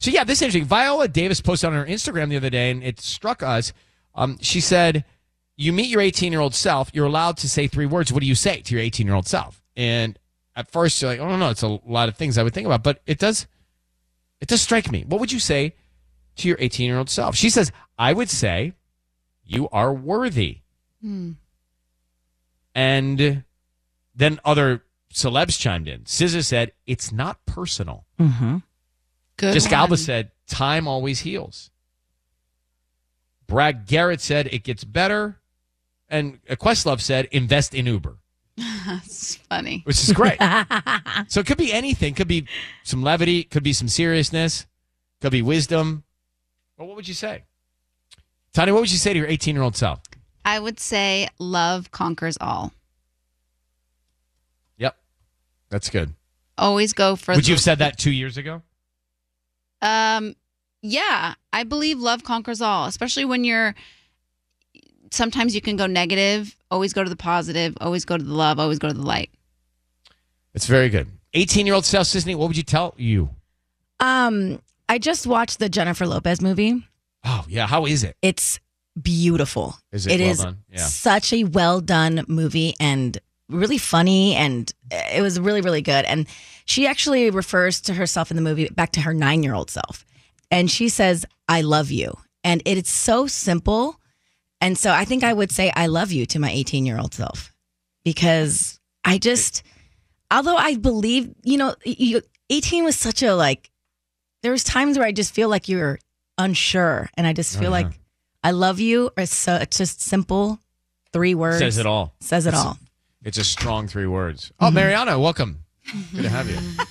So yeah, this is interesting. Viola Davis posted on her Instagram the other day, and it struck us. Um, she said, "You meet your 18 year old self. You're allowed to say three words. What do you say to your 18 year old self?" And at first, you're like, "Oh no, it's a lot of things I would think about," but it does, it does strike me. What would you say to your 18 year old self? She says, "I would say, you are worthy." And then other celebs chimed in. SZA said, "It's not personal." Mm-hmm. Good. Alba one. said, time always heals. Brad Garrett said, it gets better. And Questlove said, invest in Uber, That's funny. which is great. so it could be anything. Could be some levity, could be some seriousness, could be wisdom. Well, what would you say? Tony, what would you say to your 18 year old self? I would say love conquers all. Yep. That's good. Always go for Would the, you have said that two years ago? Um, yeah, I believe love conquers all, especially when you're. Sometimes you can go negative. Always go to the positive. Always go to the love. Always go to the light. It's very good. 18 year old self, Sisney, what would you tell you? Um, I just watched the Jennifer Lopez movie. Oh, yeah. How is it? It's beautiful. Is it It well is done? Yeah. such a well done movie and really funny and it was really really good. And she actually refers to herself in the movie back to her 9-year-old self. And she says I love you. And it is so simple. And so I think I would say I love you to my 18-year-old self. Because I just although I believe you know you, 18 was such a like there was times where I just feel like you're unsure. And I just feel Uh-huh. like I love you or so it's just simple three words. Says it all. says it It's- all It's a strong three words. Oh, Mhm. Mariana, welcome. Good to have you.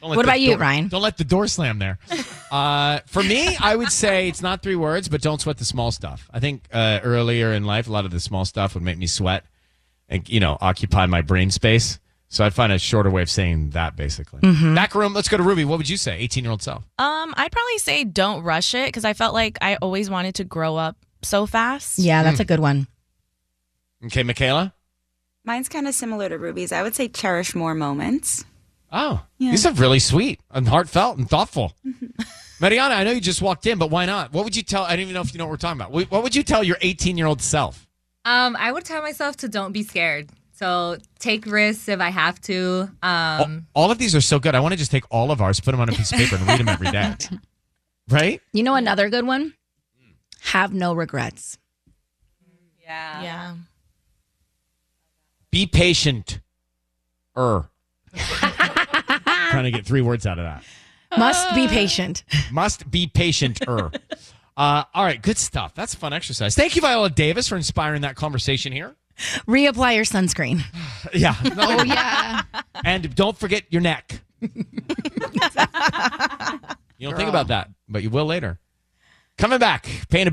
Don't let What the about you, door- Ryan? Don't let the door slam there. Uh, for me, I would say it's not three words, but don't sweat the small stuff. I think uh, earlier in life, a lot of the small stuff would make me sweat and, you know, occupy my brain space. So I'd find a shorter way of saying that, basically. Mm-hmm. Back room, let's go to Ruby. What would you say, 18 year old self? Um, I'd probably say don't rush it because I felt like I always wanted to grow up so fast. yeah that's a good one Okay, Michaela? Mine's kind of similar to Ruby's. I would say cherish more moments. Oh, Yeah. these are really sweet and heartfelt and thoughtful. Mariana, I know you just walked in, but why not? What would you tell? I don't even know if you know what we're talking about. What what would you tell your 18 year old self? Um, I would tell myself to don't be scared. So take risks if I have to. all, Um, all of these are so good. I want to just take all of ours, put them on a piece of paper, and read them every day. Right? you know another good one have no regrets yeah. Yeah. Be patient. Er. Trying to get three words out of that. Must be patient. Must be patient-er. uh, all right, good stuff. That's a fun exercise. Thank you, Viola Davis, for inspiring that conversation here. Reapply your sunscreen. Yeah. Oh yeah. and don't forget your neck. you don't think about that, but you will later. Coming back, paying a